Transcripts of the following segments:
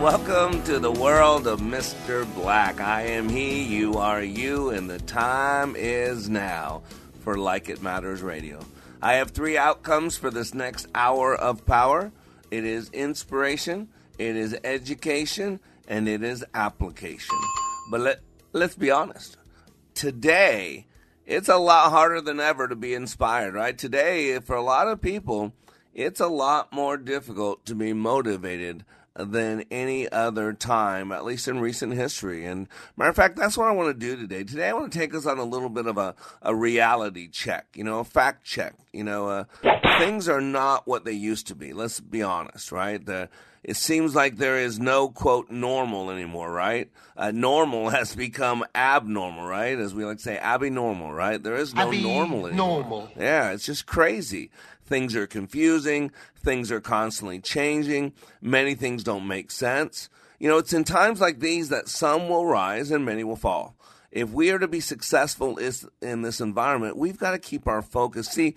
Welcome to the world of Mr. Black. I am he, you are you, and the time is now for Like It Matters Radio. I have three outcomes for this next hour of power it is inspiration, it is education, and it is application. But let, let's be honest. Today, it's a lot harder than ever to be inspired, right? Today, for a lot of people, it's a lot more difficult to be motivated than any other time, at least in recent history. And matter of fact, that's what I want to do today. Today, I want to take us on a little bit of a, a reality check, you know, a fact check. You know, uh, things are not what they used to be. Let's be honest, right? The, it seems like there is no quote normal anymore, right? Uh, normal has become abnormal, right? As we like to say, abnormal, right? There is no Abby normal anymore. normal. Yeah, it's just crazy. Things are confusing. Things are constantly changing. Many things don't make sense. You know, it's in times like these that some will rise and many will fall. If we are to be successful in this environment, we've got to keep our focus. See,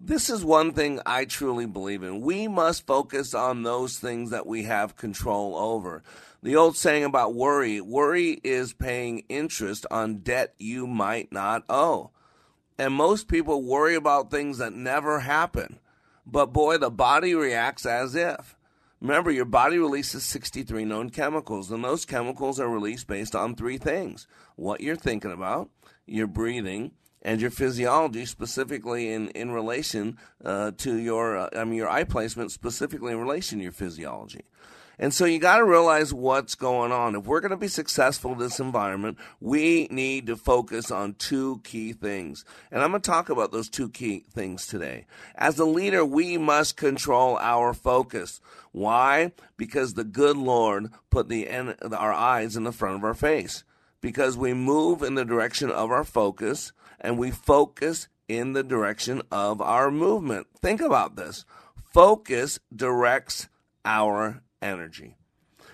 this is one thing I truly believe in. We must focus on those things that we have control over. The old saying about worry worry is paying interest on debt you might not owe. And most people worry about things that never happen. But boy, the body reacts as if. Remember, your body releases 63 known chemicals, and those chemicals are released based on three things what you're thinking about, your breathing, and your physiology, specifically in, in relation uh, to your, uh, I mean, your eye placement, specifically in relation to your physiology. And so you got to realize what's going on. If we're going to be successful in this environment, we need to focus on two key things. And I'm going to talk about those two key things today. As a leader, we must control our focus. Why? Because the good Lord put the our eyes in the front of our face. Because we move in the direction of our focus and we focus in the direction of our movement. Think about this. Focus directs our energy.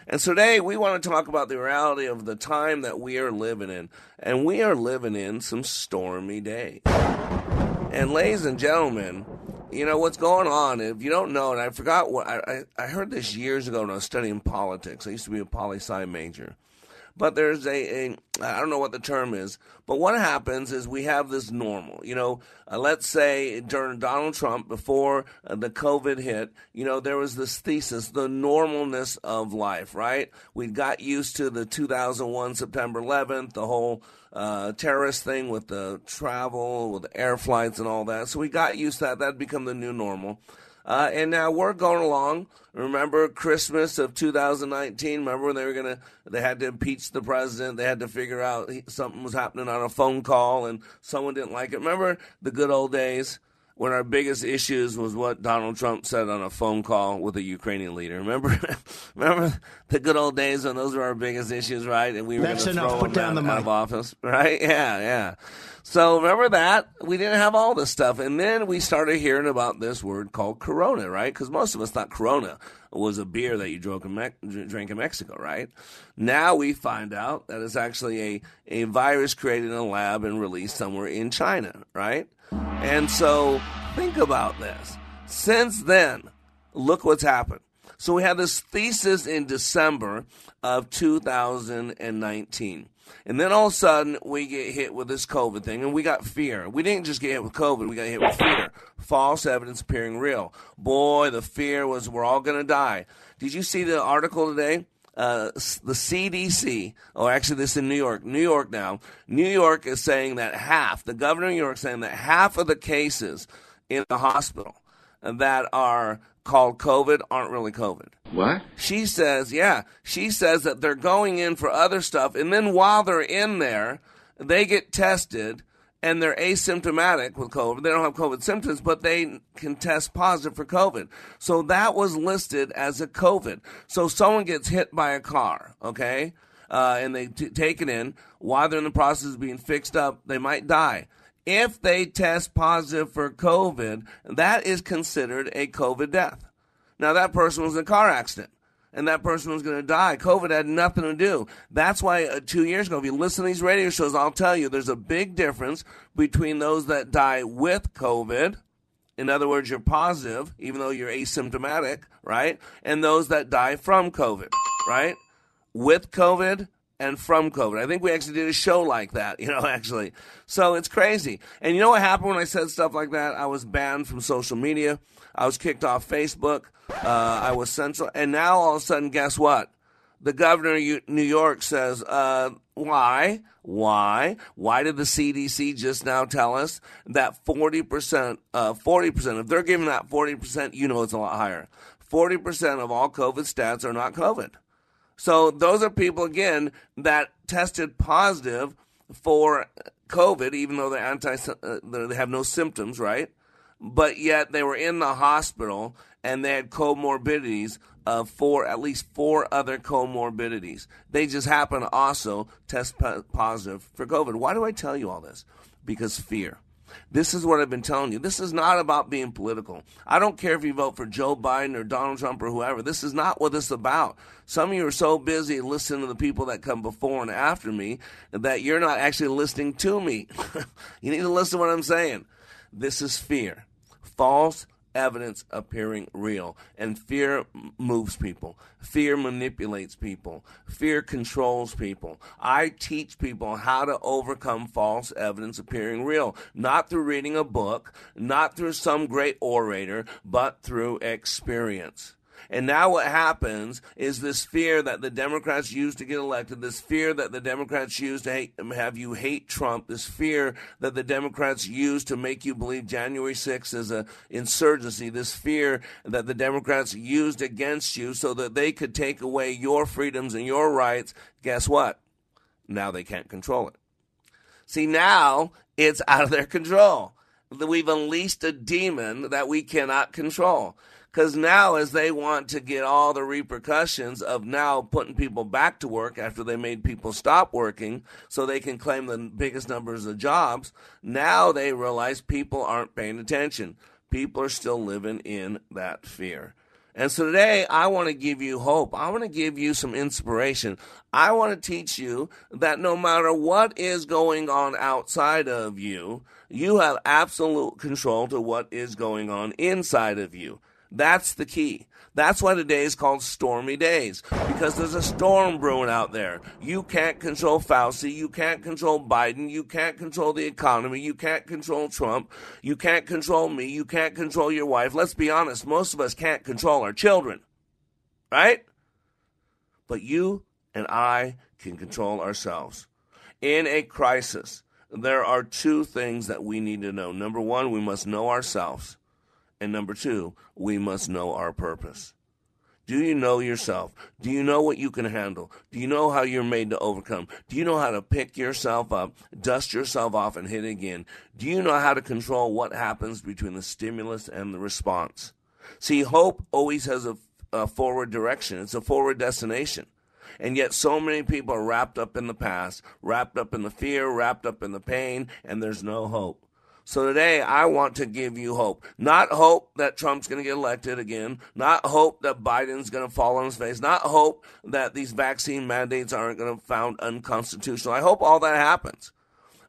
And today we want to talk about the reality of the time that we are living in. And we are living in some stormy days. And ladies and gentlemen, you know what's going on. If you don't know, and I forgot what I, I, I heard this years ago when I was studying politics. I used to be a poli sci major. But there's a, a, I don't know what the term is, but what happens is we have this normal. You know, uh, let's say during Donald Trump, before uh, the COVID hit, you know, there was this thesis, the normalness of life, right? We got used to the 2001 September 11th, the whole uh, terrorist thing with the travel, with the air flights and all that. So we got used to that. That'd become the new normal. Uh, and now we're going along. Remember Christmas of 2019? Remember when they were gonna, they had to impeach the president. They had to figure out something was happening on a phone call, and someone didn't like it. Remember the good old days when our biggest issues was what Donald Trump said on a phone call with a Ukrainian leader. Remember, remember the good old days when those were our biggest issues, right? And we were going That's to enough. throw Put down out, the out of office, right? Yeah, yeah. So remember that we didn't have all this stuff, and then we started hearing about this word called Corona, right? Because most of us thought Corona was a beer that you drank in, Me- drank in Mexico, right? Now we find out that it's actually a, a virus created in a lab and released somewhere in China, right? And so think about this. Since then, look what's happened. So we had this thesis in December of 2019. And then all of a sudden, we get hit with this COVID thing, and we got fear. We didn't just get hit with COVID, we got hit with fear. False evidence appearing real. Boy, the fear was we're all going to die. Did you see the article today? Uh, the CDC, or actually this in New York, New York now, New York is saying that half, the governor of New York is saying that half of the cases in the hospital that are called COVID aren't really COVID. What? She says, yeah, she says that they're going in for other stuff, and then while they're in there, they get tested and they're asymptomatic with COVID. They don't have COVID symptoms, but they can test positive for COVID. So that was listed as a COVID. So someone gets hit by a car, okay, uh, and they t- take it in while they're in the process of being fixed up, they might die. If they test positive for COVID, that is considered a COVID death. Now that person was in a car accident and that person was going to die. COVID had nothing to do. That's why uh, two years ago, if you listen to these radio shows, I'll tell you there's a big difference between those that die with COVID. In other words, you're positive, even though you're asymptomatic, right? And those that die from COVID, right? With COVID and from COVID. I think we actually did a show like that, you know, actually. So it's crazy. And you know what happened when I said stuff like that? I was banned from social media. I was kicked off Facebook. Uh, I was censored. And now all of a sudden, guess what? The governor of New York says, uh, why? Why? Why did the CDC just now tell us that 40%, uh, 40%, if they're giving that 40%, you know it's a lot higher. 40% of all COVID stats are not COVID. So those are people, again, that tested positive for COVID, even though they're anti, uh, they have no symptoms, right? But yet they were in the hospital and they had comorbidities of four, at least four other comorbidities. They just happen to also test positive for COVID. Why do I tell you all this? Because fear. This is what I've been telling you. This is not about being political. I don't care if you vote for Joe Biden or Donald Trump or whoever. This is not what this is about. Some of you are so busy listening to the people that come before and after me that you're not actually listening to me. you need to listen to what I'm saying. This is fear. False evidence appearing real. And fear moves people. Fear manipulates people. Fear controls people. I teach people how to overcome false evidence appearing real, not through reading a book, not through some great orator, but through experience. And now what happens is this fear that the Democrats use to get elected, this fear that the Democrats use to hate, have you hate Trump, this fear that the Democrats use to make you believe January 6th is an insurgency, this fear that the Democrats used against you so that they could take away your freedoms and your rights. Guess what? Now they can't control it. See, now it's out of their control. We've unleashed a demon that we cannot control. Because now, as they want to get all the repercussions of now putting people back to work after they made people stop working so they can claim the biggest numbers of jobs, now they realize people aren't paying attention. People are still living in that fear. And so today, I want to give you hope. I want to give you some inspiration. I want to teach you that no matter what is going on outside of you, you have absolute control to what is going on inside of you. That's the key. That's why today is called stormy days because there's a storm brewing out there. You can't control Fauci. You can't control Biden. You can't control the economy. You can't control Trump. You can't control me. You can't control your wife. Let's be honest. Most of us can't control our children, right? But you and I can control ourselves. In a crisis, there are two things that we need to know. Number one, we must know ourselves. And number two, we must know our purpose. Do you know yourself? Do you know what you can handle? Do you know how you're made to overcome? Do you know how to pick yourself up, dust yourself off, and hit again? Do you know how to control what happens between the stimulus and the response? See, hope always has a, a forward direction, it's a forward destination. And yet, so many people are wrapped up in the past, wrapped up in the fear, wrapped up in the pain, and there's no hope. So today I want to give you hope. Not hope that Trump's going to get elected again. Not hope that Biden's going to fall on his face. Not hope that these vaccine mandates aren't going to found unconstitutional. I hope all that happens.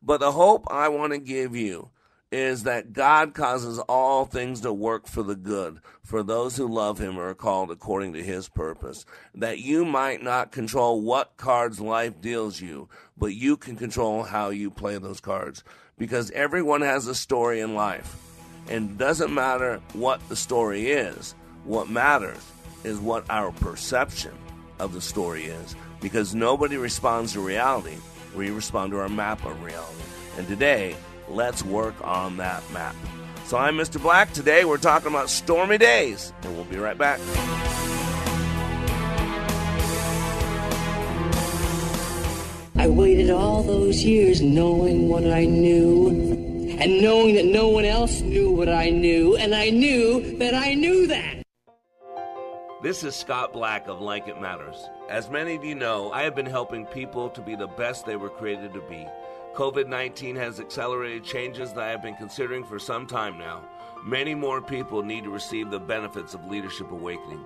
But the hope I want to give you is that God causes all things to work for the good for those who love him or are called according to his purpose. That you might not control what cards life deals you, but you can control how you play those cards because everyone has a story in life. And it doesn't matter what the story is, what matters is what our perception of the story is because nobody responds to reality, we respond to our map of reality. And today, let's work on that map. So I'm Mr. Black. Today we're talking about stormy days, and we'll be right back. I waited all those years knowing what I knew, and knowing that no one else knew what I knew, and I knew that I knew that. This is Scott Black of Like It Matters. As many of you know, I have been helping people to be the best they were created to be. COVID 19 has accelerated changes that I have been considering for some time now. Many more people need to receive the benefits of Leadership Awakening.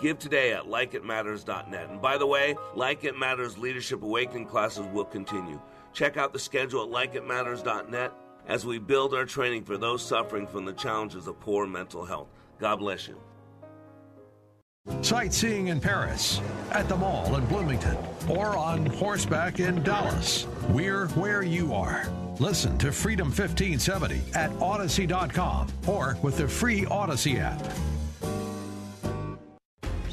Give today at likeitmatters.net. And by the way, Like It Matters Leadership Awakening classes will continue. Check out the schedule at likeitmatters.net as we build our training for those suffering from the challenges of poor mental health. God bless you. Sightseeing in Paris, at the mall in Bloomington, or on horseback in Dallas. We're where you are. Listen to Freedom 1570 at Audacy.com or with the free Audacy app.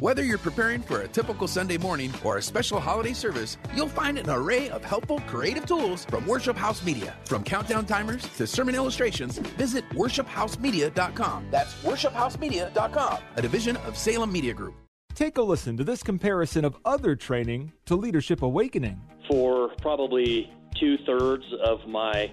Whether you're preparing for a typical Sunday morning or a special holiday service, you'll find an array of helpful creative tools from Worship House Media. From countdown timers to sermon illustrations, visit worshiphousemedia.com. That's worshiphousemedia.com, a division of Salem Media Group. Take a listen to this comparison of other training to Leadership Awakening. For probably two thirds of my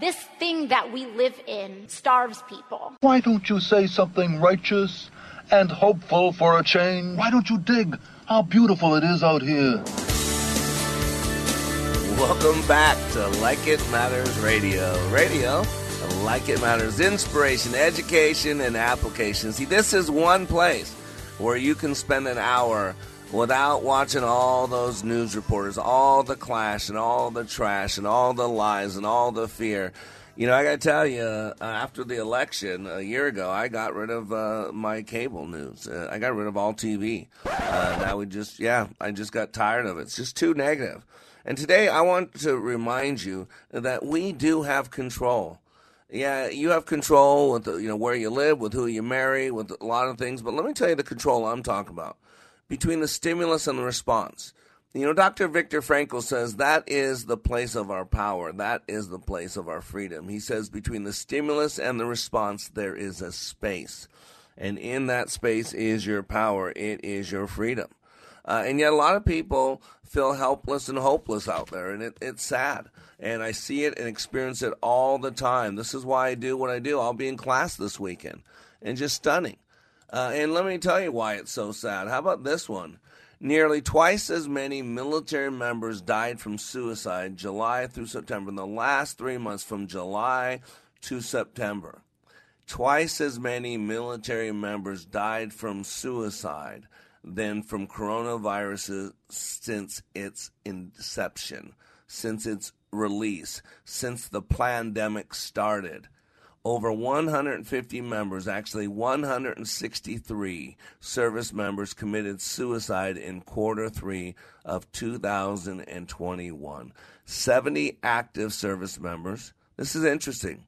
This thing that we live in starves people. Why don't you say something righteous and hopeful for a change? Why don't you dig how beautiful it is out here? Welcome back to Like It Matters Radio. Radio, like it matters, inspiration, education, and application. See, this is one place where you can spend an hour without watching all those news reporters, all the clash and all the trash and all the lies and all the fear. You know, I got to tell you, uh, after the election a year ago, I got rid of uh, my cable news. Uh, I got rid of all TV. Uh, now we just, yeah, I just got tired of it. It's just too negative. And today I want to remind you that we do have control. Yeah, you have control with the, you know where you live, with who you marry, with a lot of things. But let me tell you the control I'm talking about between the stimulus and the response. You know, Dr. Viktor Frankl says that is the place of our power. That is the place of our freedom. He says between the stimulus and the response, there is a space. And in that space is your power. It is your freedom. Uh, and yet, a lot of people feel helpless and hopeless out there, and it, it's sad. And I see it and experience it all the time. This is why I do what I do. I'll be in class this weekend, and just stunning. Uh, and let me tell you why it's so sad. How about this one? Nearly twice as many military members died from suicide July through September in the last three months, from July to September. twice as many military members died from suicide than from coronaviruses since its inception, since its release, since the pandemic started. Over 150 members, actually 163 service members, committed suicide in quarter three of 2021. 70 active service members. This is interesting.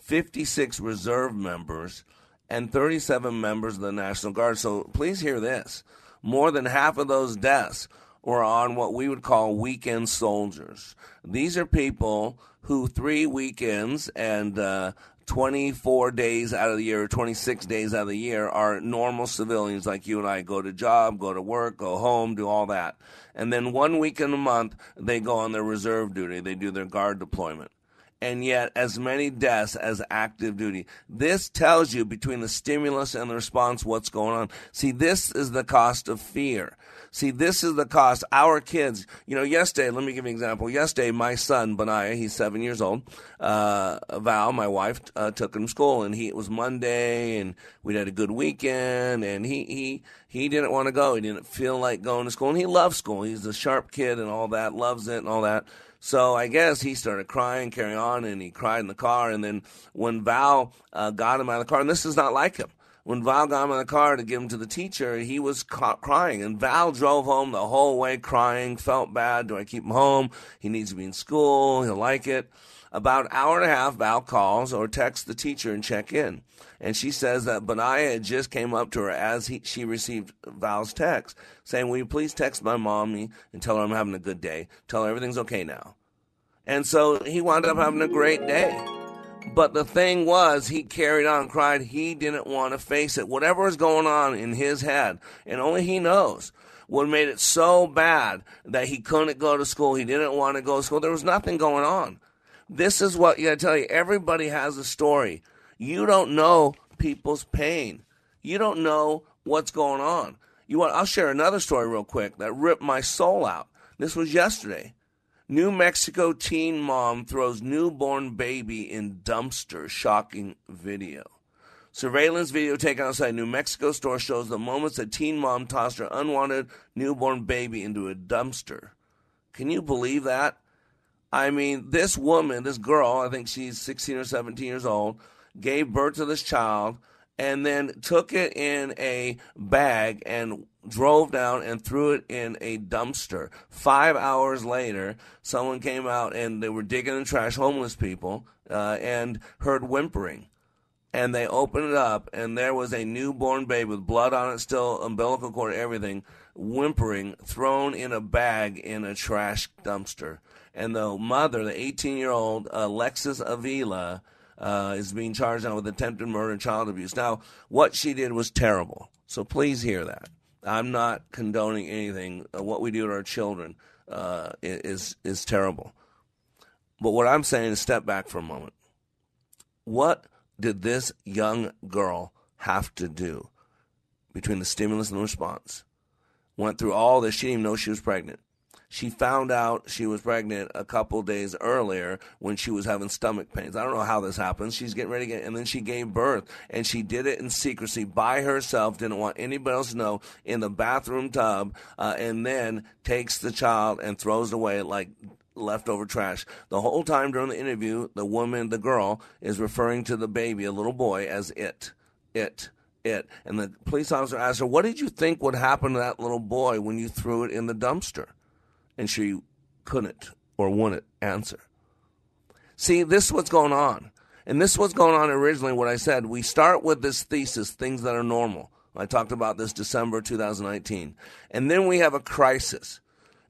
56 reserve members and 37 members of the National Guard. So please hear this. More than half of those deaths were on what we would call weekend soldiers. These are people who three weekends and uh, 24 days out of the year, 26 days out of the year are normal civilians like you and I go to job, go to work, go home, do all that. And then one week in a month, they go on their reserve duty. They do their guard deployment. And yet, as many deaths as active duty. This tells you between the stimulus and the response what's going on. See, this is the cost of fear. See, this is the cost. Our kids, you know, yesterday, let me give you an example. Yesterday, my son, Benaiah, he's seven years old, uh, Val, my wife, uh, took him to school and he, it was Monday and we had a good weekend and he, he, he didn't want to go. He didn't feel like going to school and he loves school. He's a sharp kid and all that, loves it and all that. So I guess he started crying, carrying on, and he cried in the car. And then when Val uh, got him out of the car, and this is not like him, when Val got him in the car to give him to the teacher, he was ca- crying. And Val drove home the whole way crying, felt bad. Do I keep him home? He needs to be in school. He'll like it. About an hour and a half, Val calls or texts the teacher and check in. And she says that Benaiah just came up to her as he, she received Val's text saying, Will you please text my mommy and tell her I'm having a good day? Tell her everything's okay now. And so he wound up having a great day. But the thing was, he carried on, cried. He didn't want to face it. Whatever was going on in his head, and only he knows, what made it so bad that he couldn't go to school. He didn't want to go to school. There was nothing going on. This is what you got to tell you. Everybody has a story. You don't know people's pain. You don't know what's going on. You want? I'll share another story real quick that ripped my soul out. This was yesterday. New Mexico teen mom throws newborn baby in dumpster. Shocking video. Surveillance video taken outside New Mexico store shows the moments a teen mom tossed her unwanted newborn baby into a dumpster. Can you believe that? I mean, this woman, this girl, I think she's 16 or 17 years old, gave birth to this child and then took it in a bag and drove down and threw it in a dumpster. Five hours later, someone came out and they were digging in trash, homeless people, uh, and heard whimpering. And they opened it up, and there was a newborn baby with blood on it, still umbilical cord, everything, whimpering, thrown in a bag in a trash dumpster. And the mother, the 18 year old Alexis Avila, uh, is being charged now with attempted murder and child abuse. Now, what she did was terrible. So please hear that. I'm not condoning anything. Uh, what we do to our children uh, is is terrible. But what I'm saying is step back for a moment. What did this young girl have to do between the stimulus and the response? Went through all this. She didn't even know she was pregnant. She found out she was pregnant a couple days earlier when she was having stomach pains. I don't know how this happens. She's getting ready to get, and then she gave birth, and she did it in secrecy by herself. Didn't want anybody else to know in the bathroom tub, uh, and then takes the child and throws it away like leftover trash. The whole time during the interview, the woman, the girl, is referring to the baby, a little boy, as it. It. It. And the police officer asked her, What did you think would happen to that little boy when you threw it in the dumpster? And she couldn't or wouldn't answer. See, this is what's going on. And this is what's going on originally, what I said. We start with this thesis, things that are normal. I talked about this December 2019. And then we have a crisis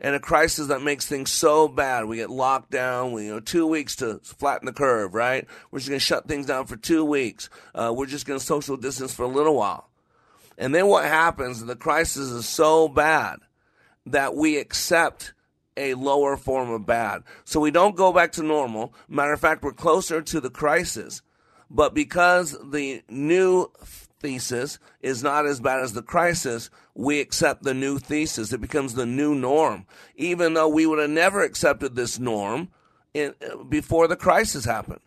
and a crisis that makes things so bad. We get locked down. We, you know, two weeks to flatten the curve, right? We're just going to shut things down for two weeks. Uh, we're just going to social distance for a little while. And then what happens? The crisis is so bad that we accept a lower form of bad. So we don't go back to normal. Matter of fact, we're closer to the crisis. But because the new thesis is not as bad as the crisis, we accept the new thesis. It becomes the new norm, even though we would have never accepted this norm in, before the crisis happened.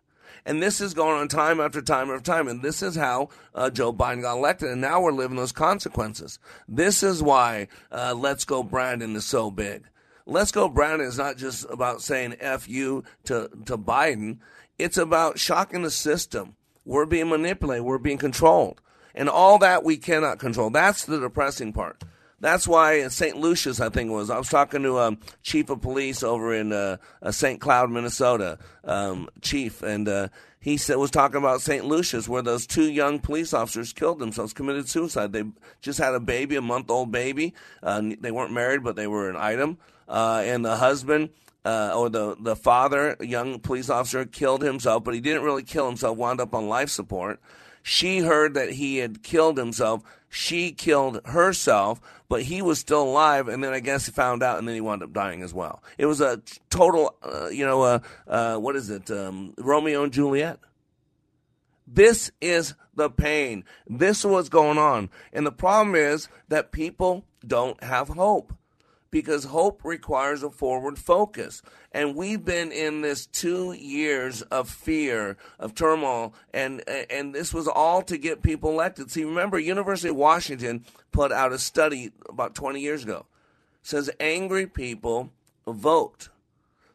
And this is going on time after time after time. And this is how uh, Joe Biden got elected. And now we're living those consequences. This is why uh, Let's Go Brandon is so big. Let's Go Brown is not just about saying F you to, to Biden. It's about shocking the system. We're being manipulated. We're being controlled. And all that we cannot control. That's the depressing part. That's why in St. Lucius, I think it was, I was talking to a um, chief of police over in uh, uh, St. Cloud, Minnesota, um, chief, and uh, he said, was talking about St. Lucius, where those two young police officers killed themselves, committed suicide. They just had a baby, a month old baby. Uh, they weren't married, but they were an item. Uh, and the husband uh, or the the father, young police officer, killed himself, but he didn't really kill himself. Wound up on life support. She heard that he had killed himself. She killed herself, but he was still alive. And then I guess he found out, and then he wound up dying as well. It was a total, uh, you know, uh, uh, what is it? Um, Romeo and Juliet. This is the pain. This is what's going on. And the problem is that people don't have hope because hope requires a forward focus. And we've been in this two years of fear, of turmoil, and and this was all to get people elected. See, remember, University of Washington put out a study about 20 years ago. It says angry people vote.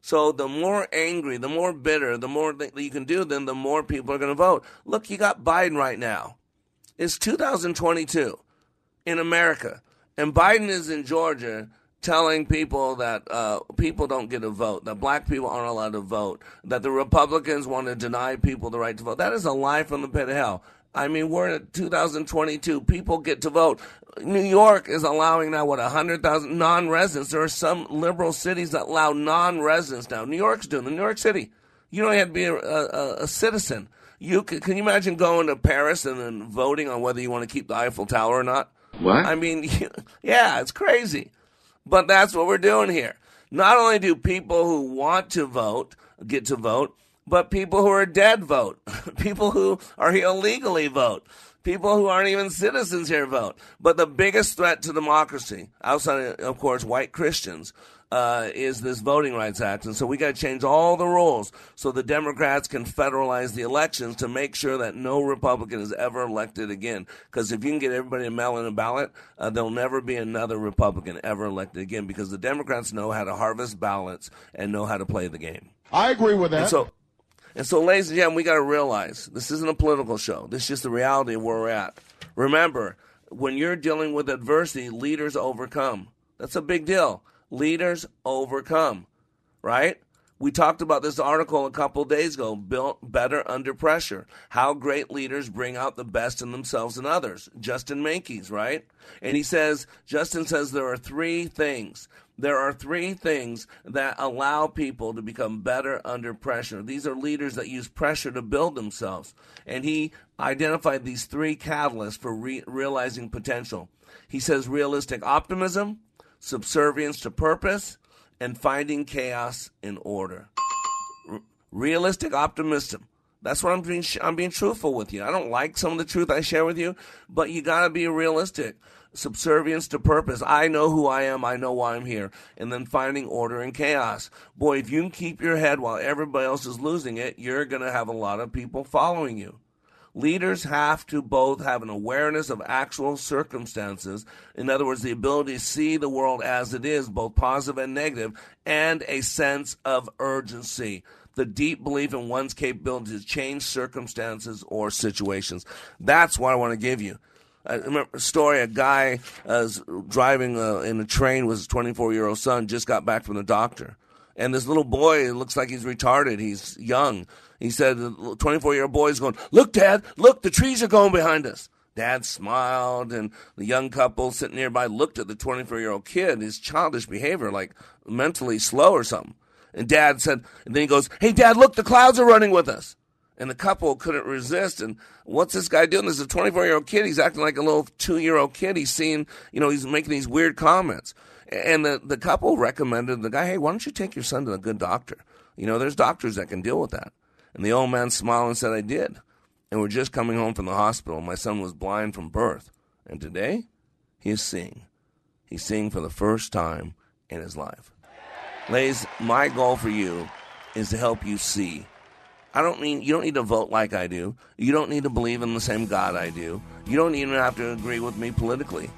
So the more angry, the more bitter, the more that you can do, then the more people are going to vote. Look, you got Biden right now. It's 2022 in America, and Biden is in Georgia telling people that uh, people don't get a vote, that black people aren't allowed to vote, that the Republicans want to deny people the right to vote. That is a lie from the pit of hell. I mean, we're in 2022. People get to vote. New York is allowing now, what, 100,000 non residents. There are some liberal cities that allow non residents now. New York's doing it. New York City. You don't have to be a, a, a citizen. You can, can you imagine going to Paris and then voting on whether you want to keep the Eiffel Tower or not? What? I mean, yeah, it's crazy. But that's what we're doing here. Not only do people who want to vote get to vote, but people who are dead vote. people who are here illegally vote. People who aren't even citizens here vote. But the biggest threat to democracy, outside of course white Christians, uh, is this Voting Rights Act. And so we got to change all the rules so the Democrats can federalize the elections to make sure that no Republican is ever elected again. Because if you can get everybody to mail in a ballot, uh, there'll never be another Republican ever elected again because the Democrats know how to harvest ballots and know how to play the game. I agree with that. And so, and so, ladies and gentlemen, we got to realize this isn't a political show. This is just the reality of where we're at. Remember, when you're dealing with adversity, leaders overcome. That's a big deal leaders overcome, right? We talked about this article a couple days ago, built better under pressure. How great leaders bring out the best in themselves and others. Justin Menkes, right? And he says, Justin says there are three things. There are three things that allow people to become better under pressure. These are leaders that use pressure to build themselves. And he identified these three catalysts for re- realizing potential. He says realistic optimism, subservience to purpose, and finding chaos in order. R- realistic optimism. That's what I'm being. I'm being truthful with you. I don't like some of the truth I share with you, but you got to be realistic. Subservience to purpose. I know who I am. I know why I'm here. And then finding order in chaos. Boy, if you can keep your head while everybody else is losing it, you're to have a lot of people following you. Leaders have to both have an awareness of actual circumstances, in other words, the ability to see the world as it is, both positive and negative, and a sense of urgency. The deep belief in one's capability to change circumstances or situations. That's what I want to give you. I remember a story. A guy uh, was driving uh, in a train with his 24 year old son, just got back from the doctor. And this little boy looks like he's retarded. He's young he said, the 24 year old boy is going, Look, Dad, look, the trees are going behind us. Dad smiled, and the young couple sitting nearby looked at the 24 year old kid, his childish behavior, like mentally slow or something. And Dad said, and then he goes, Hey, Dad, look, the clouds are running with us. And the couple couldn't resist. And what's this guy doing? This is a 24 year old kid. He's acting like a little two year old kid. He's seeing, you know, he's making these weird comments. And the, the couple recommended the guy, Hey, why don't you take your son to a good doctor? You know, there's doctors that can deal with that. And the old man smiled and said, I did. And we're just coming home from the hospital. My son was blind from birth. And today, he is seeing. He's seeing for the first time in his life. Ladies, my goal for you is to help you see. I don't mean you don't need to vote like I do. You don't need to believe in the same God I do. You don't even have to agree with me politically.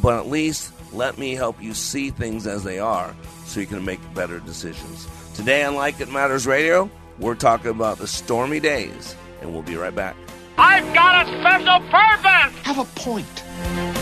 But at least let me help you see things as they are so you can make better decisions. Today on Like It Matters Radio, we're talking about the stormy days, and we'll be right back. I've got a special purpose! Have a point.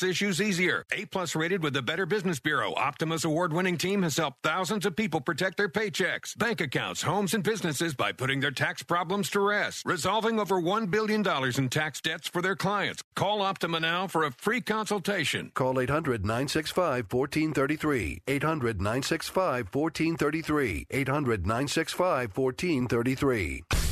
issues easier. A plus rated with the Better Business Bureau. Optima's award winning team has helped thousands of people protect their paychecks, bank accounts, homes, and businesses by putting their tax problems to rest, resolving over $1 billion in tax debts for their clients. Call Optima now for a free consultation. Call 800 965 1433. 800 965 1433. 800 965 1433.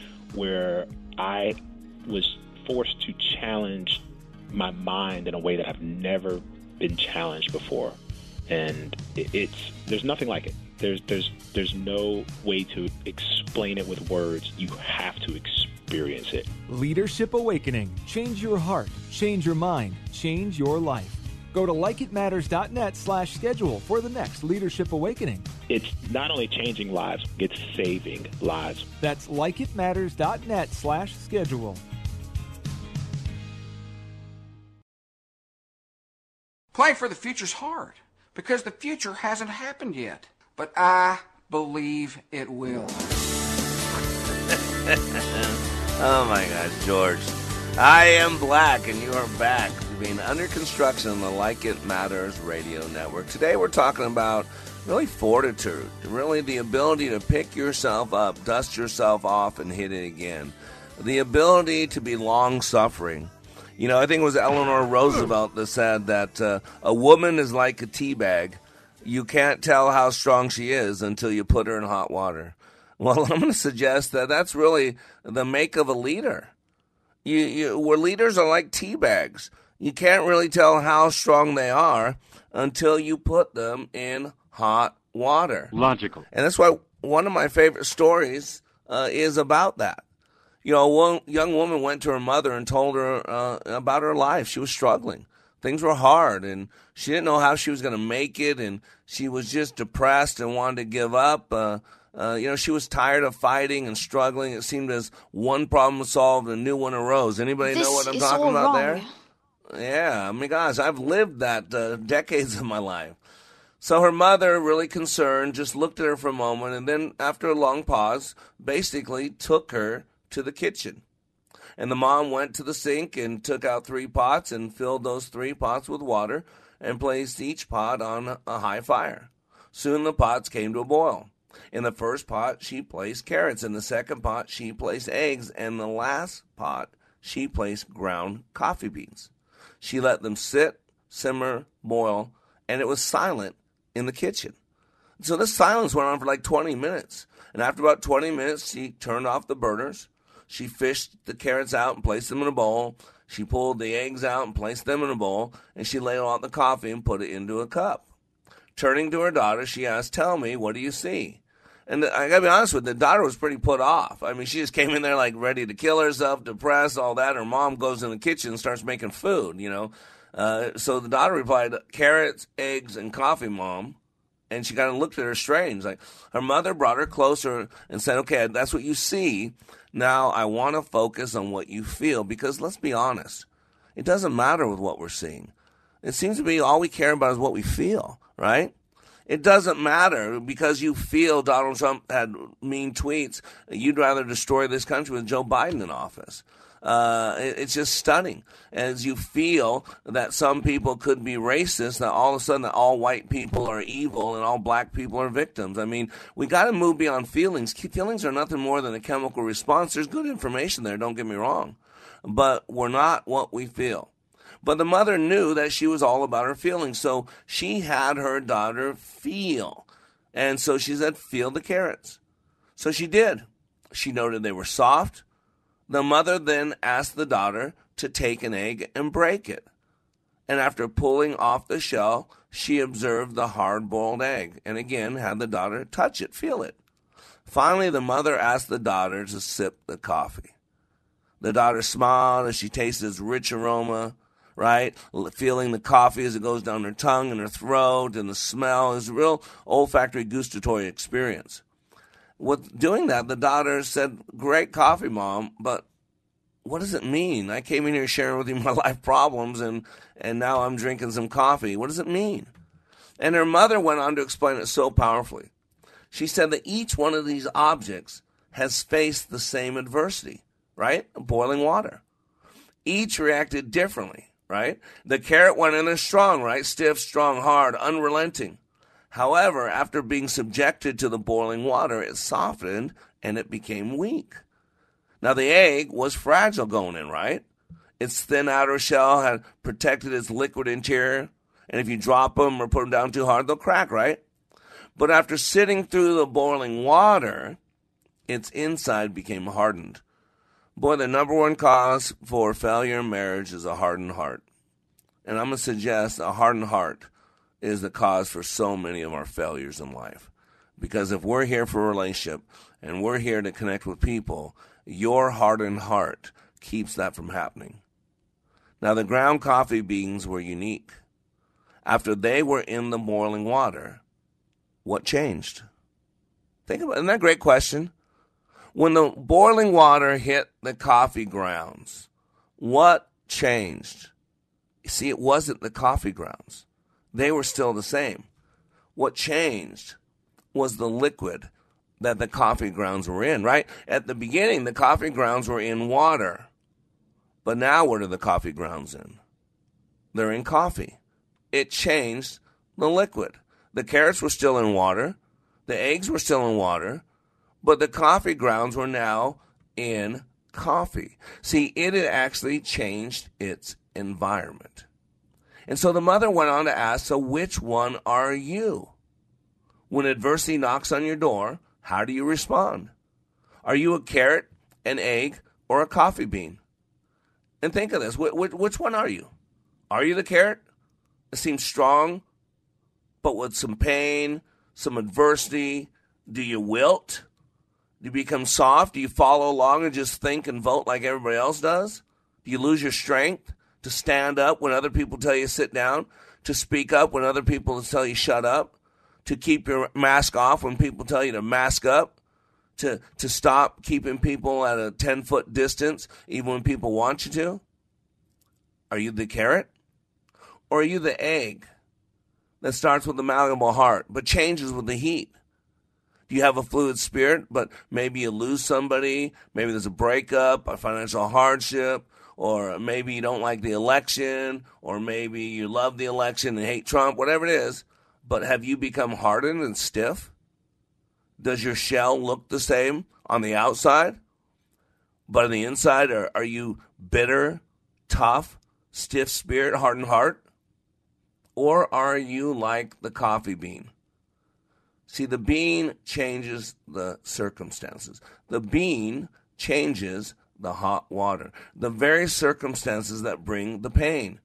where I was forced to challenge my mind in a way that I've never been challenged before, and it's there's nothing like it. There's there's there's no way to explain it with words. You have to experience it. Leadership Awakening. Change your heart, change your mind, change your life. Go to likeitmatters.net slash schedule for the next Leadership Awakening. It's not only changing lives, it's saving lives. That's likeitmatters.net slash schedule. Playing for the future's hard because the future hasn't happened yet. But I believe it will. oh my God, George. I am black, and you are back being under construction on the Like It Matters radio network. Today we're talking about really fortitude, really the ability to pick yourself up, dust yourself off, and hit it again. The ability to be long suffering. You know, I think it was Eleanor Roosevelt that said that uh, a woman is like a tea bag. You can't tell how strong she is until you put her in hot water. Well, I'm going to suggest that that's really the make of a leader. You, you, where leaders are like tea bags. You can't really tell how strong they are until you put them in hot water. Logical. And that's why one of my favorite stories uh, is about that. You know, one young woman went to her mother and told her uh, about her life. She was struggling. Things were hard, and she didn't know how she was going to make it, and she was just depressed and wanted to give up. Uh, uh, you know, she was tired of fighting and struggling. It seemed as one problem was solved, a new one arose. Anybody this know what I'm talking about wrong. there? Yeah, I mean, gosh, I've lived that uh, decades of my life. So her mother, really concerned, just looked at her for a moment and then, after a long pause, basically took her to the kitchen. And the mom went to the sink and took out three pots and filled those three pots with water and placed each pot on a high fire. Soon the pots came to a boil. In the first pot, she placed carrots. In the second pot, she placed eggs. And the last pot, she placed ground coffee beans. She let them sit, simmer, boil, and it was silent in the kitchen. So this silence went on for like 20 minutes. And after about 20 minutes, she turned off the burners. She fished the carrots out and placed them in a bowl. She pulled the eggs out and placed them in a bowl. And she laid out the coffee and put it into a cup. Turning to her daughter, she asked, Tell me, what do you see? And I gotta be honest with you, the daughter was pretty put off. I mean, she just came in there like ready to kill herself, depressed, all that. Her mom goes in the kitchen and starts making food, you know. Uh, so the daughter replied, carrots, eggs, and coffee, mom. And she kind of looked at her strange. Like her mother brought her closer and said, okay, that's what you see. Now I want to focus on what you feel because let's be honest. It doesn't matter with what we're seeing. It seems to be all we care about is what we feel, right? It doesn't matter because you feel Donald Trump had mean tweets. You'd rather destroy this country with Joe Biden in office. Uh, it, it's just stunning. As you feel that some people could be racist, that all of a sudden that all white people are evil and all black people are victims. I mean, we got to move beyond feelings. Feelings are nothing more than a chemical response. There's good information there. Don't get me wrong, but we're not what we feel. But the mother knew that she was all about her feelings. So she had her daughter feel. And so she said, Feel the carrots. So she did. She noted they were soft. The mother then asked the daughter to take an egg and break it. And after pulling off the shell, she observed the hard boiled egg and again had the daughter touch it, feel it. Finally, the mother asked the daughter to sip the coffee. The daughter smiled as she tasted its rich aroma right? Feeling the coffee as it goes down her tongue and her throat, and the smell is a real olfactory gustatory experience. With doing that, the daughter said, "Great coffee, mom, but what does it mean? I came in here sharing with you my life problems, and and now I'm drinking some coffee. What does it mean?" And her mother went on to explain it so powerfully. She said that each one of these objects has faced the same adversity, right? Boiling water. Each reacted differently right? The carrot went in there strong, right? Stiff, strong, hard, unrelenting. However, after being subjected to the boiling water, it softened and it became weak. Now, the egg was fragile going in, right? Its thin outer shell had protected its liquid interior, and if you drop them or put them down too hard, they'll crack, right? But after sitting through the boiling water, its inside became hardened. Boy, the number one cause for failure in marriage is a hardened heart. And I'm going to suggest a hardened heart is the cause for so many of our failures in life. Because if we're here for a relationship and we're here to connect with people, your hardened heart keeps that from happening. Now, the ground coffee beans were unique. After they were in the boiling water, what changed? Think about. Isn't that a great question? When the boiling water hit the coffee grounds, what changed? You see, it wasn't the coffee grounds. They were still the same. What changed was the liquid that the coffee grounds were in, right? At the beginning, the coffee grounds were in water. But now, what are the coffee grounds in? They're in coffee. It changed the liquid. The carrots were still in water. The eggs were still in water but the coffee grounds were now in coffee. See, it had actually changed its environment. And so the mother went on to ask, So which one are you? When adversity knocks on your door, how do you respond? Are you a carrot, an egg, or a coffee bean? And think of this which one are you? Are you the carrot? It seems strong, but with some pain, some adversity. Do you wilt? Do you become soft? Do you follow along and just think and vote like everybody else does? Do you lose your strength to stand up when other people tell you sit down? To speak up when other people tell you shut up? To keep your mask off when people tell you to mask up? To, to stop keeping people at a 10 foot distance even when people want you to? Are you the carrot? Or are you the egg that starts with a malleable heart but changes with the heat? You have a fluid spirit, but maybe you lose somebody? Maybe there's a breakup, a financial hardship, or maybe you don't like the election, or maybe you love the election and hate Trump, whatever it is. But have you become hardened and stiff? Does your shell look the same on the outside? But on the inside, are, are you bitter, tough, stiff spirit, hardened heart? Or are you like the coffee bean? See, the bean changes the circumstances. The bean changes the hot water. The very circumstances that bring the pain.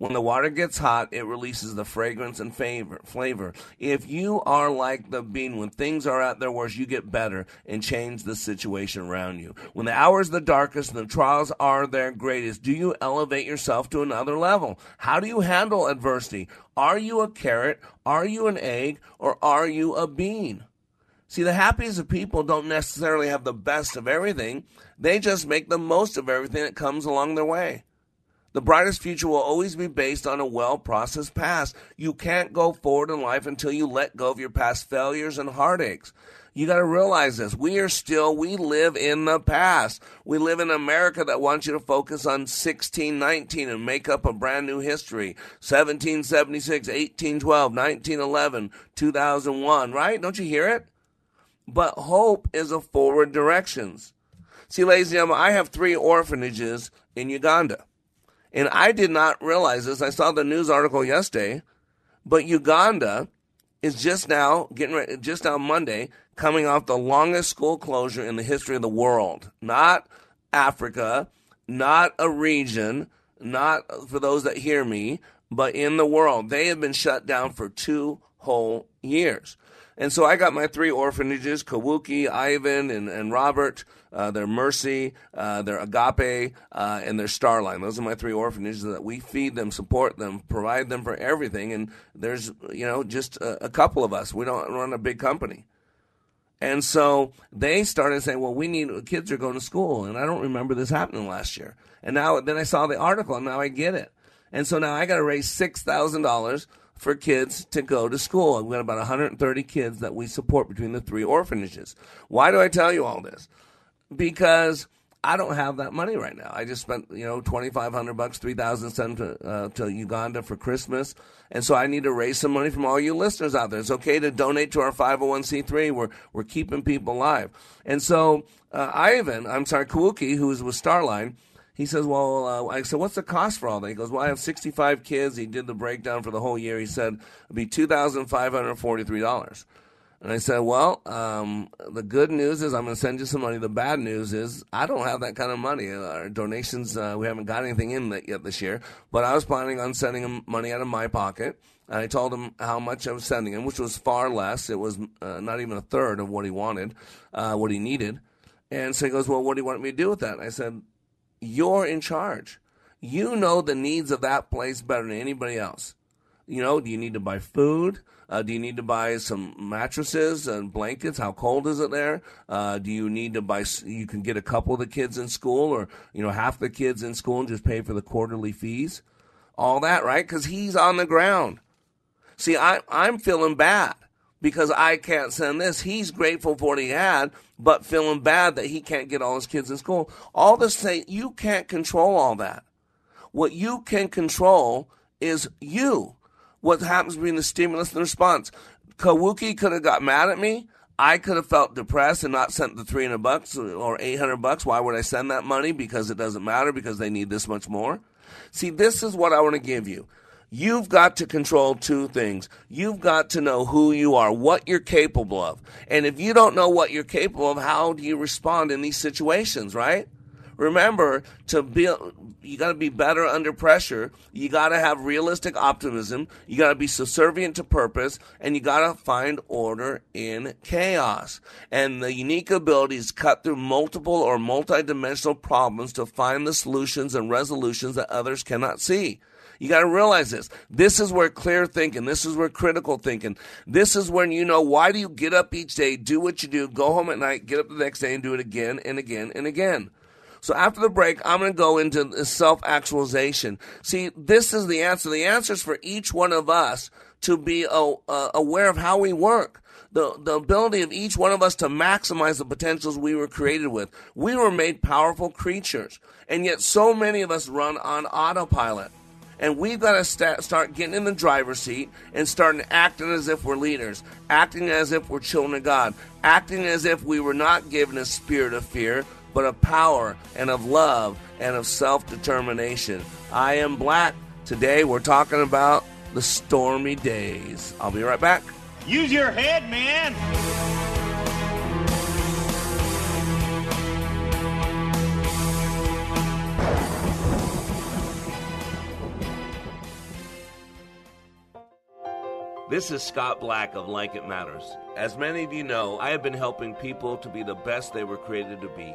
When the water gets hot, it releases the fragrance and favor, flavor. If you are like the bean, when things are at their worst, you get better and change the situation around you. When the hours are the darkest and the trials are their greatest, do you elevate yourself to another level? How do you handle adversity? Are you a carrot? Are you an egg? Or are you a bean? See, the happiest of people don't necessarily have the best of everything. They just make the most of everything that comes along their way. The brightest future will always be based on a well processed past. You can't go forward in life until you let go of your past failures and heartaches. You got to realize this. We are still, we live in the past. We live in America that wants you to focus on 1619 and make up a brand new history. 1776, 1812, 1911, 2001, right? Don't you hear it? But hope is a forward directions. See, ladies and gentlemen, I have three orphanages in Uganda. And I did not realize this. I saw the news article yesterday, but Uganda is just now getting ready, just now Monday, coming off the longest school closure in the history of the world. Not Africa, not a region, not for those that hear me, but in the world. They have been shut down for two whole years. And so I got my three orphanages, Kawuki, Ivan, and, and Robert, uh, their Mercy, uh, their Agape, uh, and their Starline. Those are my three orphanages that we feed them, support them, provide them for everything. And there's, you know, just a, a couple of us. We don't run a big company. And so they started saying, well, we need, kids are going to school. And I don't remember this happening last year. And now, then I saw the article and now I get it. And so now I got to raise $6,000 for kids to go to school. We've got about 130 kids that we support between the three orphanages. Why do I tell you all this? because I don't have that money right now. I just spent, you know, 2500 bucks, 3000 sent to, uh, to Uganda for Christmas. And so I need to raise some money from all you listeners out there. It's okay to donate to our 501c3. We're, we're keeping people alive. And so, uh, Ivan, I'm sorry, Kawuki, who is with Starline, he says, Well, uh, I said, What's the cost for all that? He goes, Well, I have 65 kids. He did the breakdown for the whole year. He said, It'd be $2,543. And I said, "Well, um, the good news is I'm going to send you some money. The bad news is I don't have that kind of money. Our donations, uh, we haven't got anything in yet this year. But I was planning on sending him money out of my pocket." And I told him how much I was sending him, which was far less. It was uh, not even a third of what he wanted, uh, what he needed. And so he goes, Well, what do you want me to do with that? And I said, you're in charge. You know the needs of that place better than anybody else. You know, do you need to buy food? Uh, do you need to buy some mattresses and blankets? How cold is it there? Uh, do you need to buy? You can get a couple of the kids in school, or you know, half the kids in school, and just pay for the quarterly fees. All that, right? Because he's on the ground. See, I, I'm feeling bad because I can't send this. He's grateful for what he had, but feeling bad that he can't get all his kids in school. All this say you can't control all that. What you can control is you. What happens between the stimulus and the response. Kawuki could have got mad at me. I could have felt depressed and not sent the 300 bucks or 800 bucks. Why would I send that money? Because it doesn't matter because they need this much more. See, this is what I want to give you. You've got to control two things. You've got to know who you are, what you're capable of. And if you don't know what you're capable of, how do you respond in these situations, right? Remember to be, you got to be better under pressure. You got to have realistic optimism. You got to be subservient to purpose and you got to find order in chaos. And the unique abilities cut through multiple or multidimensional problems to find the solutions and resolutions that others cannot see. You got to realize this. This is where clear thinking, this is where critical thinking, this is when you know why do you get up each day, do what you do, go home at night, get up the next day and do it again and again and again. So after the break, I'm going to go into self actualization. See, this is the answer. The answer is for each one of us to be uh, aware of how we work. the, the ability of each one of us to maximize the potentials we were created with. We were made powerful creatures, and yet so many of us run on autopilot. And we've got to st- start getting in the driver's seat and starting acting as if we're leaders, acting as if we're children of God, acting as if we were not given a spirit of fear, but of power and of love and of self determination. I am black. Today we're talking about the stormy days. I'll be right back. Use your head, man. This is Scott Black of Like It Matters. As many of you know, I have been helping people to be the best they were created to be.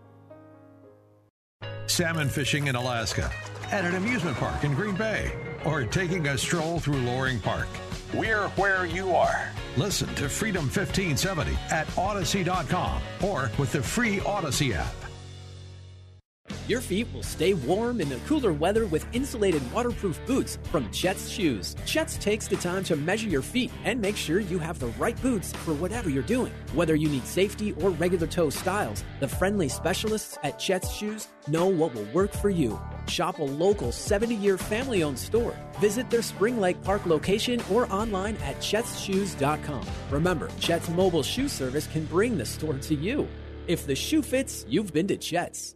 Salmon fishing in Alaska, at an amusement park in Green Bay, or taking a stroll through Loring Park. We're where you are. Listen to Freedom 1570 at Audacy.com or with the free Audacy app. Your feet will stay warm in the cooler weather with insulated waterproof boots from Chet's Shoes. Chet's takes the time to measure your feet and make sure you have the right boots for whatever you're doing. Whether you need safety or regular toe styles, the friendly specialists at Chet's Shoes know what will work for you. Shop a local 70 year family owned store. Visit their Spring Lake Park location or online at chetsshoes.com. Remember, Chet's mobile shoe service can bring the store to you. If the shoe fits, you've been to Chet's.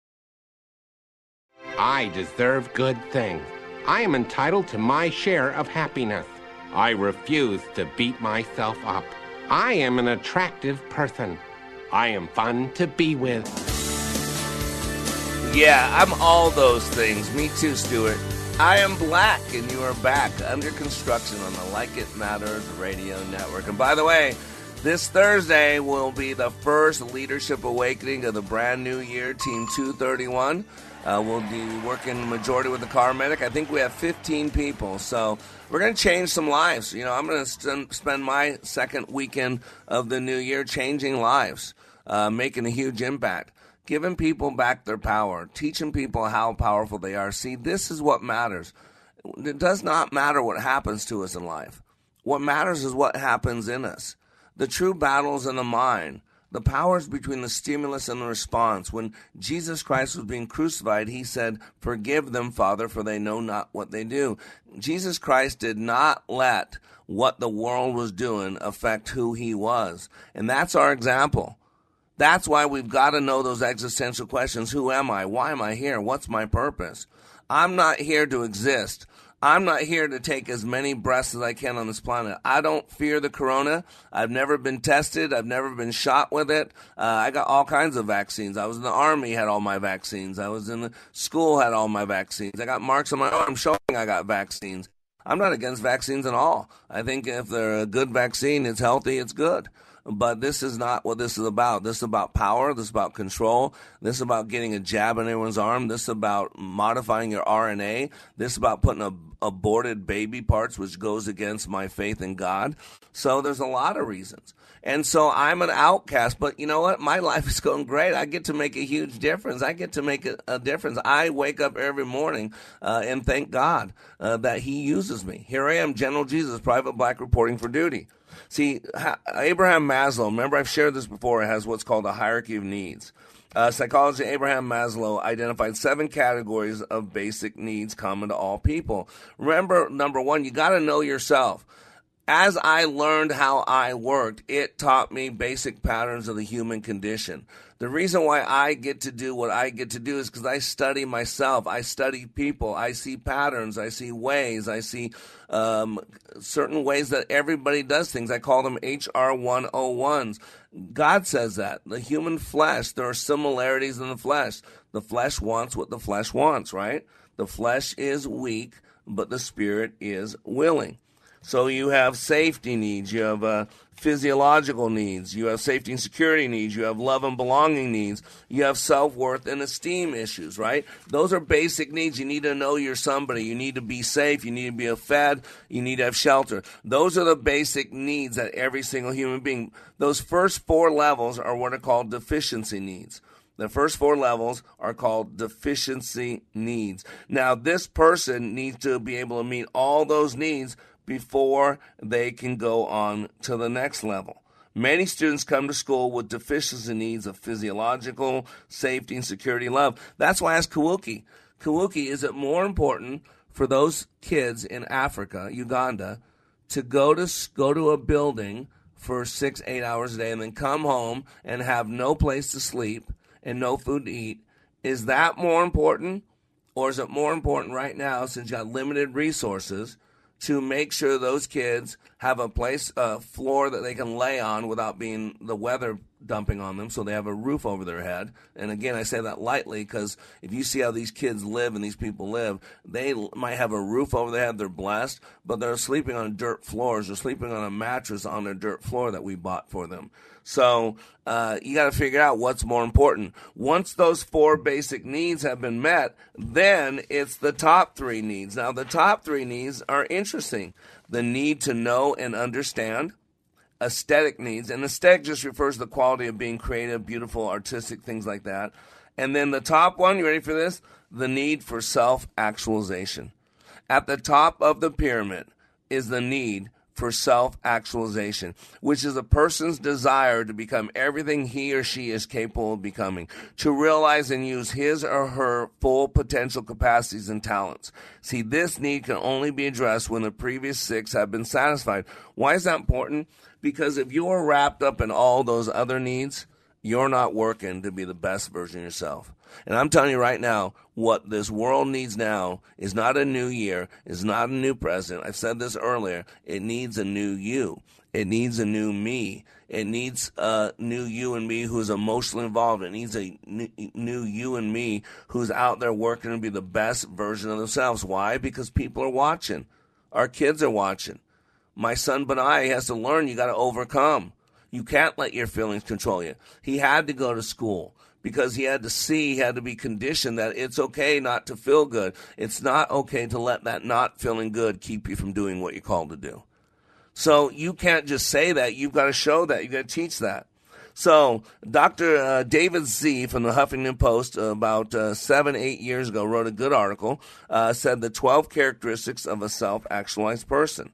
I deserve good things. I am entitled to my share of happiness. I refuse to beat myself up. I am an attractive person. I am fun to be with. Yeah, I'm all those things. Me too, Stuart. I am black, and you are back under construction on the Like It Matters radio network. And by the way, this Thursday will be the first leadership awakening of the brand new year, Team 231. Uh, we'll be working majority with the car medic. I think we have 15 people, so we're going to change some lives. You know, I'm going to st- spend my second weekend of the new year changing lives, uh, making a huge impact, giving people back their power, teaching people how powerful they are. See, this is what matters. It does not matter what happens to us in life. What matters is what happens in us. The true battles in the mind. The powers between the stimulus and the response. When Jesus Christ was being crucified, he said, Forgive them, Father, for they know not what they do. Jesus Christ did not let what the world was doing affect who he was. And that's our example. That's why we've got to know those existential questions. Who am I? Why am I here? What's my purpose? I'm not here to exist. I'm not here to take as many breaths as I can on this planet. I don't fear the corona. I've never been tested. I've never been shot with it. Uh, I got all kinds of vaccines. I was in the army, had all my vaccines. I was in the school, had all my vaccines. I got marks on my arm showing I got vaccines. I'm not against vaccines at all. I think if they're a good vaccine, it's healthy, it's good. But this is not what this is about. This is about power. This is about control. This is about getting a jab in everyone's arm. This is about modifying your RNA. This is about putting a, aborted baby parts, which goes against my faith in God. So there's a lot of reasons. And so I'm an outcast, but you know what? My life is going great. I get to make a huge difference. I get to make a, a difference. I wake up every morning uh, and thank God uh, that He uses me. Here I am, General Jesus, private black reporting for duty. See, Abraham Maslow, remember I've shared this before, has what's called a hierarchy of needs. Uh, psychologist Abraham Maslow identified seven categories of basic needs common to all people. Remember, number one, you got to know yourself. As I learned how I worked, it taught me basic patterns of the human condition. The reason why I get to do what I get to do is because I study myself. I study people. I see patterns. I see ways. I see um, certain ways that everybody does things. I call them HR 101s. God says that. The human flesh, there are similarities in the flesh. The flesh wants what the flesh wants, right? The flesh is weak, but the spirit is willing. So you have safety needs, you have uh, physiological needs, you have safety and security needs, you have love and belonging needs, you have self worth and esteem issues, right? Those are basic needs. You need to know you're somebody. You need to be safe. You need to be fed. You need to have shelter. Those are the basic needs that every single human being. Those first four levels are what are called deficiency needs. The first four levels are called deficiency needs. Now, this person needs to be able to meet all those needs before they can go on to the next level. Many students come to school with deficiency needs of physiological, safety, and security love. That's why asked Kawuki, Kawuki, is it more important for those kids in Africa, Uganda, to go to go to a building for six, eight hours a day and then come home and have no place to sleep and no food to eat? Is that more important? Or is it more important right now, since you got limited resources, to make sure those kids have a place, a floor that they can lay on without being the weather dumping on them, so they have a roof over their head. And again, I say that lightly because if you see how these kids live and these people live, they might have a roof over their head, they're blessed, but they're sleeping on dirt floors, they're sleeping on a mattress on a dirt floor that we bought for them. So uh, you got to figure out what's more important. Once those four basic needs have been met, then it's the top three needs. Now, the top three needs are interesting the need to know and understand, aesthetic needs, and aesthetic just refers to the quality of being creative, beautiful, artistic, things like that. And then the top one, you ready for this? The need for self actualization. At the top of the pyramid is the need for self actualization, which is a person's desire to become everything he or she is capable of becoming, to realize and use his or her full potential capacities and talents. See, this need can only be addressed when the previous six have been satisfied. Why is that important? Because if you're wrapped up in all those other needs, you're not working to be the best version of yourself. And I'm telling you right now, what this world needs now is not a new year, is not a new president. I've said this earlier. It needs a new you. It needs a new me. It needs a new you and me who's emotionally involved. It needs a new you and me who's out there working to be the best version of themselves. Why? Because people are watching. Our kids are watching. My son Benai has to learn you got to overcome. You can't let your feelings control you. He had to go to school because he had to see, he had to be conditioned that it's okay not to feel good. It's not okay to let that not feeling good keep you from doing what you're called to do. So you can't just say that. You've got to show that. You've got to teach that. So, Dr. Uh, David Sze from the Huffington Post, uh, about uh, seven, eight years ago, wrote a good article, uh, said the 12 characteristics of a self actualized person.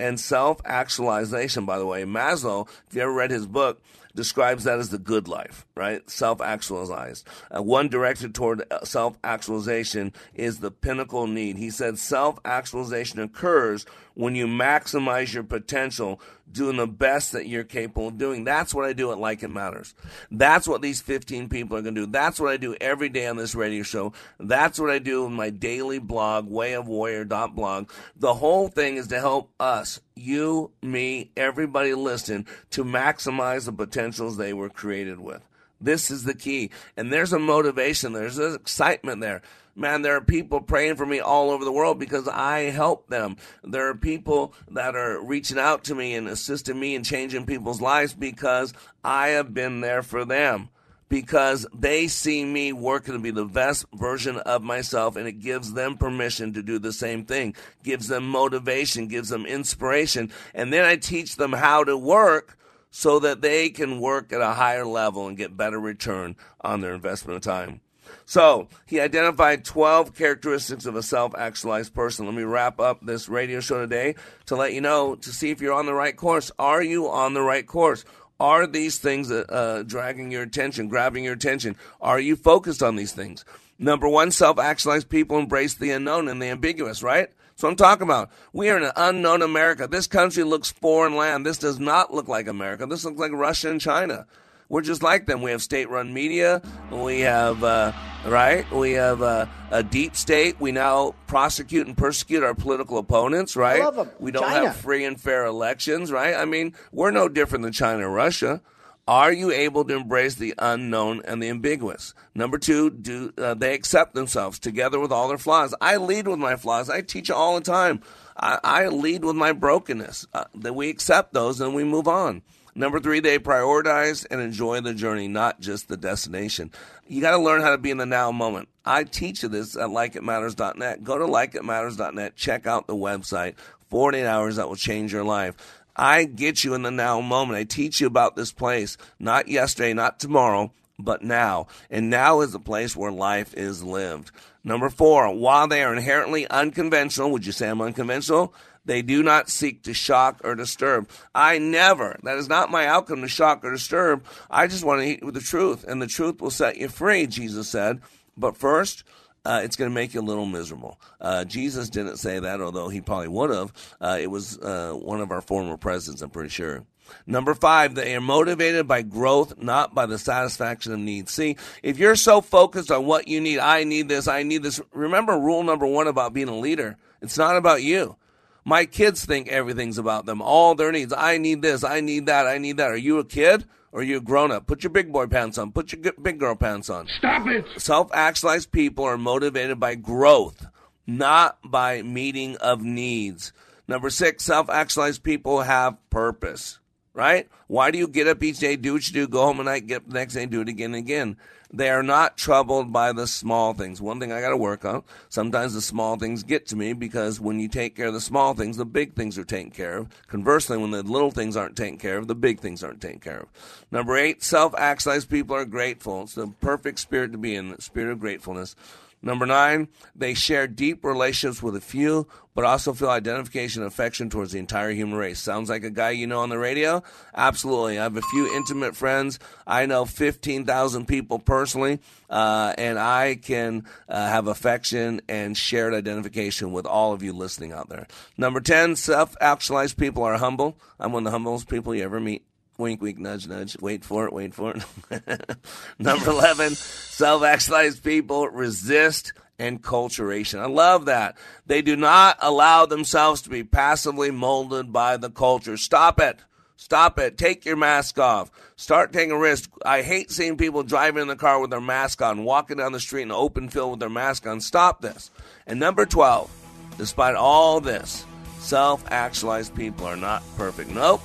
And self actualization, by the way, Maslow, if you ever read his book, describes that as the good life, right? Self actualized. Uh, one directed toward uh, self actualization is the pinnacle need. He said self actualization occurs when you maximize your potential doing the best that you're capable of doing. That's what I do at Like It Matters. That's what these 15 people are going to do. That's what I do every day on this radio show. That's what I do in my daily blog, wayofwarrior.blog. The whole thing is to help us, you, me, everybody listen to maximize the potentials they were created with. This is the key. And there's a motivation, there's an excitement there. Man, there are people praying for me all over the world because I help them. There are people that are reaching out to me and assisting me in changing people's lives because I have been there for them. Because they see me working to be the best version of myself, and it gives them permission to do the same thing, gives them motivation, gives them inspiration. And then I teach them how to work so that they can work at a higher level and get better return on their investment of time. So he identified 12 characteristics of a self actualized person. Let me wrap up this radio show today to let you know to see if you're on the right course. Are you on the right course? Are these things uh, dragging your attention, grabbing your attention? Are you focused on these things? Number one, self actualized people embrace the unknown and the ambiguous, right? So I'm talking about. We are in an unknown America. This country looks foreign land. This does not look like America. This looks like Russia and China. We're just like them. We have state-run media. We have uh, right. We have uh, a deep state. We now prosecute and persecute our political opponents. Right. We don't China. have free and fair elections. Right. I mean, we're no different than China or Russia. Are you able to embrace the unknown and the ambiguous? Number two, do uh, they accept themselves together with all their flaws? I lead with my flaws. I teach all the time. I, I lead with my brokenness. Uh, that we accept those and we move on. Number three, they prioritize and enjoy the journey, not just the destination. You got to learn how to be in the now moment. I teach you this at likeitmatters.net. Go to likeitmatters.net. Check out the website. 48 hours that will change your life. I get you in the now moment. I teach you about this place, not yesterday, not tomorrow, but now. And now is the place where life is lived. Number four, while they are inherently unconventional, would you say I'm unconventional? They do not seek to shock or disturb. I never, that is not my outcome to shock or disturb. I just want to eat with the truth, and the truth will set you free, Jesus said. But first, uh, it's going to make you a little miserable. Uh, Jesus didn't say that, although he probably would have. Uh, it was uh, one of our former presidents, I'm pretty sure. Number five, they are motivated by growth, not by the satisfaction of needs. See, if you're so focused on what you need, I need this, I need this. Remember rule number one about being a leader. It's not about you. My kids think everything's about them, all their needs. I need this, I need that, I need that. Are you a kid? Or are you a grown up? Put your big boy pants on. Put your big girl pants on. Stop it! Self actualized people are motivated by growth, not by meeting of needs. Number six, self actualized people have purpose, right? Why do you get up each day, do what you do, go home at night, get up the next day, do it again and again? They are not troubled by the small things. One thing I got to work on. Sometimes the small things get to me because when you take care of the small things, the big things are taken care of. Conversely, when the little things aren't taken care of, the big things aren't taken care of. Number eight, self-actualized people are grateful. It's the perfect spirit to be in, the spirit of gratefulness. Number nine, they share deep relationships with a few, but also feel identification and affection towards the entire human race. Sounds like a guy you know on the radio? Absolutely. I have a few intimate friends. I know 15,000 people personally, uh, and I can uh, have affection and shared identification with all of you listening out there. Number 10, self actualized people are humble. I'm one of the humblest people you ever meet. Wink, wink, nudge, nudge. Wait for it, wait for it. Number 11, self actualized people resist enculturation. I love that. They do not allow themselves to be passively molded by the culture. Stop it. Stop it. Take your mask off. Start taking risks. I hate seeing people driving in the car with their mask on, walking down the street in an open field with their mask on. Stop this. And number 12, despite all this, self actualized people are not perfect. Nope.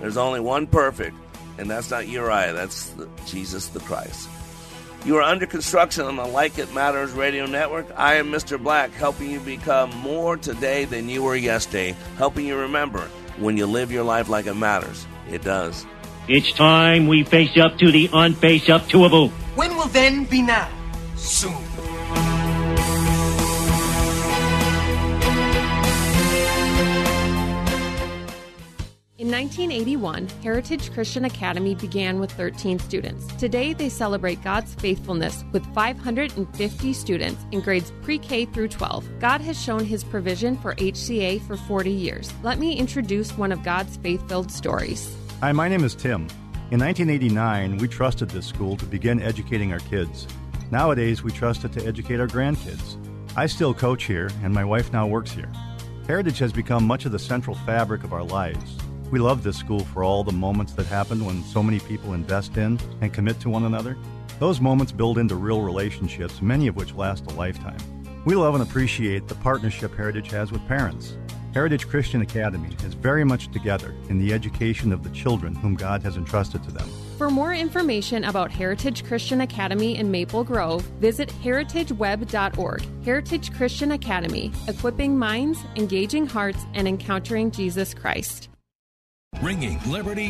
There's only one perfect, and that's not Uriah, that's the, Jesus the Christ. You are under construction on the Like It Matters radio network. I am Mr. Black, helping you become more today than you were yesterday, helping you remember when you live your life like it matters, it does. It's time we face up to the unface up toable. When will then be now? Soon. In In 1981, Heritage Christian Academy began with 13 students. Today, they celebrate God's faithfulness with 550 students in grades pre K through 12. God has shown his provision for HCA for 40 years. Let me introduce one of God's faith filled stories. Hi, my name is Tim. In 1989, we trusted this school to begin educating our kids. Nowadays, we trust it to educate our grandkids. I still coach here, and my wife now works here. Heritage has become much of the central fabric of our lives. We love this school for all the moments that happen when so many people invest in and commit to one another. Those moments build into real relationships, many of which last a lifetime. We love and appreciate the partnership Heritage has with parents. Heritage Christian Academy is very much together in the education of the children whom God has entrusted to them. For more information about Heritage Christian Academy in Maple Grove, visit heritageweb.org. Heritage Christian Academy, equipping minds, engaging hearts, and encountering Jesus Christ. Ringing Liberty.